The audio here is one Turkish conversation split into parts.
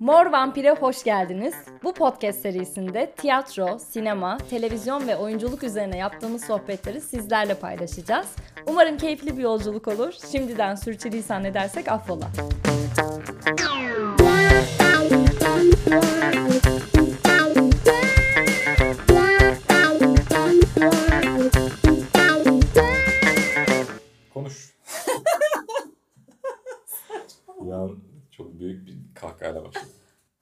Mor Vampir'e hoş geldiniz. Bu podcast serisinde tiyatro, sinema, televizyon ve oyunculuk üzerine yaptığımız sohbetleri sizlerle paylaşacağız. Umarım keyifli bir yolculuk olur. Şimdiden sürçülisan edersek affola. Konuş. ya çok büyük bir kahkahayla başladım.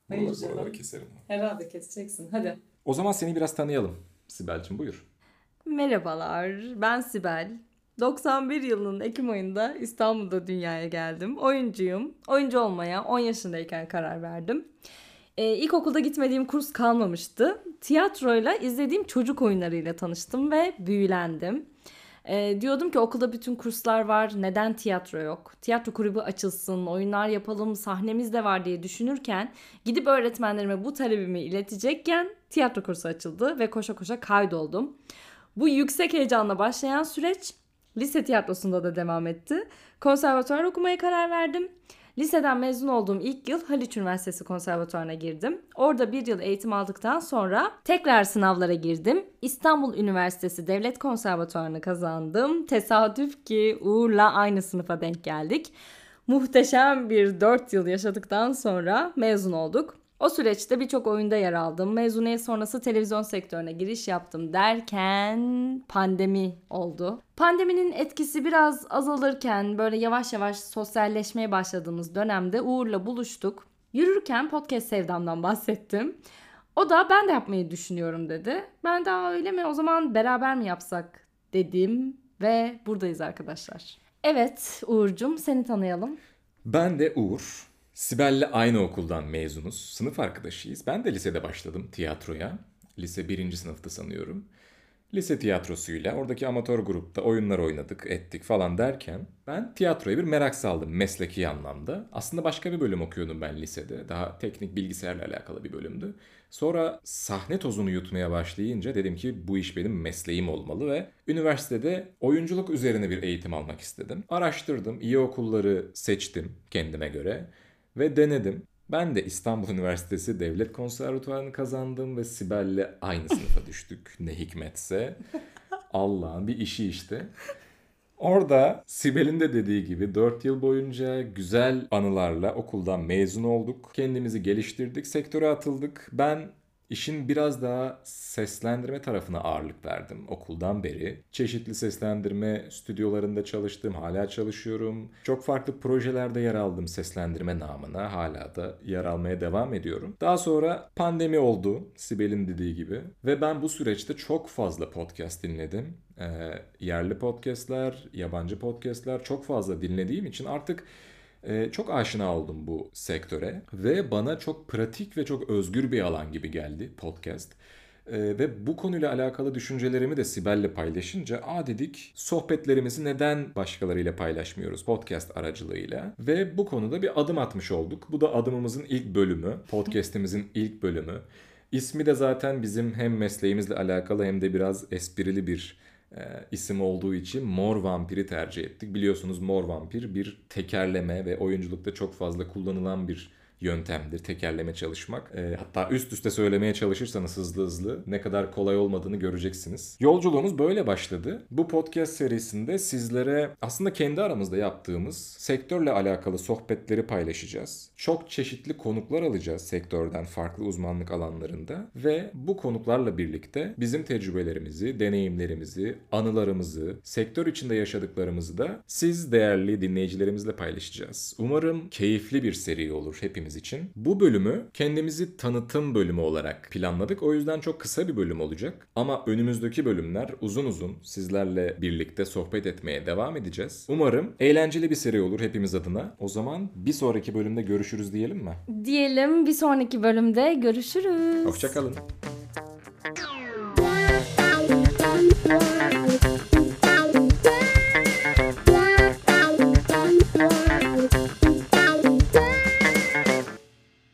Hayır Buraları, canım. buraları keserim. Herhalde keseceksin. Hadi. O zaman seni biraz tanıyalım. Sibel'cim buyur. Merhabalar, ben Sibel. 91 yılının Ekim ayında İstanbul'da dünyaya geldim. Oyuncuyum. Oyuncu olmaya 10 yaşındayken karar verdim. Ee, ilkokulda gitmediğim kurs kalmamıştı. Tiyatroyla izlediğim çocuk oyunlarıyla tanıştım ve büyülendim. Ee, diyordum ki okulda bütün kurslar var, neden tiyatro yok? Tiyatro kulübü açılsın, oyunlar yapalım, sahnemiz de var diye düşünürken gidip öğretmenlerime bu talebimi iletecekken tiyatro kursu açıldı ve koşa koşa kaydoldum. Bu yüksek heyecanla başlayan süreç lise tiyatrosunda da devam etti. Konservatuvar okumaya karar verdim. Liseden mezun olduğum ilk yıl Haliç Üniversitesi Konservatuvarına girdim. Orada bir yıl eğitim aldıktan sonra tekrar sınavlara girdim. İstanbul Üniversitesi Devlet Konservatuvarını kazandım. Tesadüf ki Uğur'la aynı sınıfa denk geldik. Muhteşem bir 4 yıl yaşadıktan sonra mezun olduk. O süreçte birçok oyunda yer aldım. Mezuniyet sonrası televizyon sektörüne giriş yaptım derken pandemi oldu. Pandeminin etkisi biraz azalırken böyle yavaş yavaş sosyalleşmeye başladığımız dönemde Uğur'la buluştuk. Yürürken podcast sevdamdan bahsettim. O da ben de yapmayı düşünüyorum dedi. Ben de "Aa, öyle mi o zaman beraber mi yapsak dedim ve buradayız arkadaşlar. Evet Uğur'cum seni tanıyalım. Ben de Uğur. Sibel'le aynı okuldan mezunuz. Sınıf arkadaşıyız. Ben de lisede başladım tiyatroya. Lise birinci sınıfta sanıyorum. Lise tiyatrosuyla oradaki amatör grupta oyunlar oynadık, ettik falan derken ben tiyatroya bir merak saldım mesleki anlamda. Aslında başka bir bölüm okuyordum ben lisede. Daha teknik bilgisayarla alakalı bir bölümdü. Sonra sahne tozunu yutmaya başlayınca dedim ki bu iş benim mesleğim olmalı ve üniversitede oyunculuk üzerine bir eğitim almak istedim. Araştırdım, iyi okulları seçtim kendime göre ve denedim. Ben de İstanbul Üniversitesi Devlet Konservatuvarını kazandım ve Sibel'le aynı sınıfa düştük. Ne hikmetse. Allah'ın bir işi işte. Orada Sibel'in de dediği gibi 4 yıl boyunca güzel anılarla okuldan mezun olduk. Kendimizi geliştirdik, sektöre atıldık. Ben işin biraz daha seslendirme tarafına ağırlık verdim okuldan beri. Çeşitli seslendirme stüdyolarında çalıştım, hala çalışıyorum. Çok farklı projelerde yer aldım seslendirme namına. Hala da yer almaya devam ediyorum. Daha sonra pandemi oldu Sibel'in dediği gibi. Ve ben bu süreçte çok fazla podcast dinledim. Ee, yerli podcastler, yabancı podcastler çok fazla dinlediğim için artık ee, çok aşina oldum bu sektöre ve bana çok pratik ve çok özgür bir alan gibi geldi podcast. Ee, ve bu konuyla alakalı düşüncelerimi de Sibel'le paylaşınca aa dedik sohbetlerimizi neden başkalarıyla paylaşmıyoruz podcast aracılığıyla ve bu konuda bir adım atmış olduk. Bu da adımımızın ilk bölümü, podcast'imizin ilk bölümü. İsmi de zaten bizim hem mesleğimizle alakalı hem de biraz esprili bir isim olduğu için Mor Vampir'i tercih ettik. Biliyorsunuz Mor Vampir bir tekerleme ve oyunculukta çok fazla kullanılan bir yöntemdir tekerleme çalışmak. E, hatta üst üste söylemeye çalışırsanız hızlı hızlı ne kadar kolay olmadığını göreceksiniz. Yolculuğumuz böyle başladı. Bu podcast serisinde sizlere aslında kendi aramızda yaptığımız sektörle alakalı sohbetleri paylaşacağız. Çok çeşitli konuklar alacağız sektörden farklı uzmanlık alanlarında ve bu konuklarla birlikte bizim tecrübelerimizi, deneyimlerimizi, anılarımızı, sektör içinde yaşadıklarımızı da siz değerli dinleyicilerimizle paylaşacağız. Umarım keyifli bir seri olur hepimiz için. Bu bölümü kendimizi tanıtım bölümü olarak planladık. O yüzden çok kısa bir bölüm olacak. Ama önümüzdeki bölümler uzun uzun sizlerle birlikte sohbet etmeye devam edeceğiz. Umarım eğlenceli bir seri olur hepimiz adına. O zaman bir sonraki bölümde görüşürüz diyelim mi? Diyelim bir sonraki bölümde görüşürüz. Hoşçakalın. Thank you.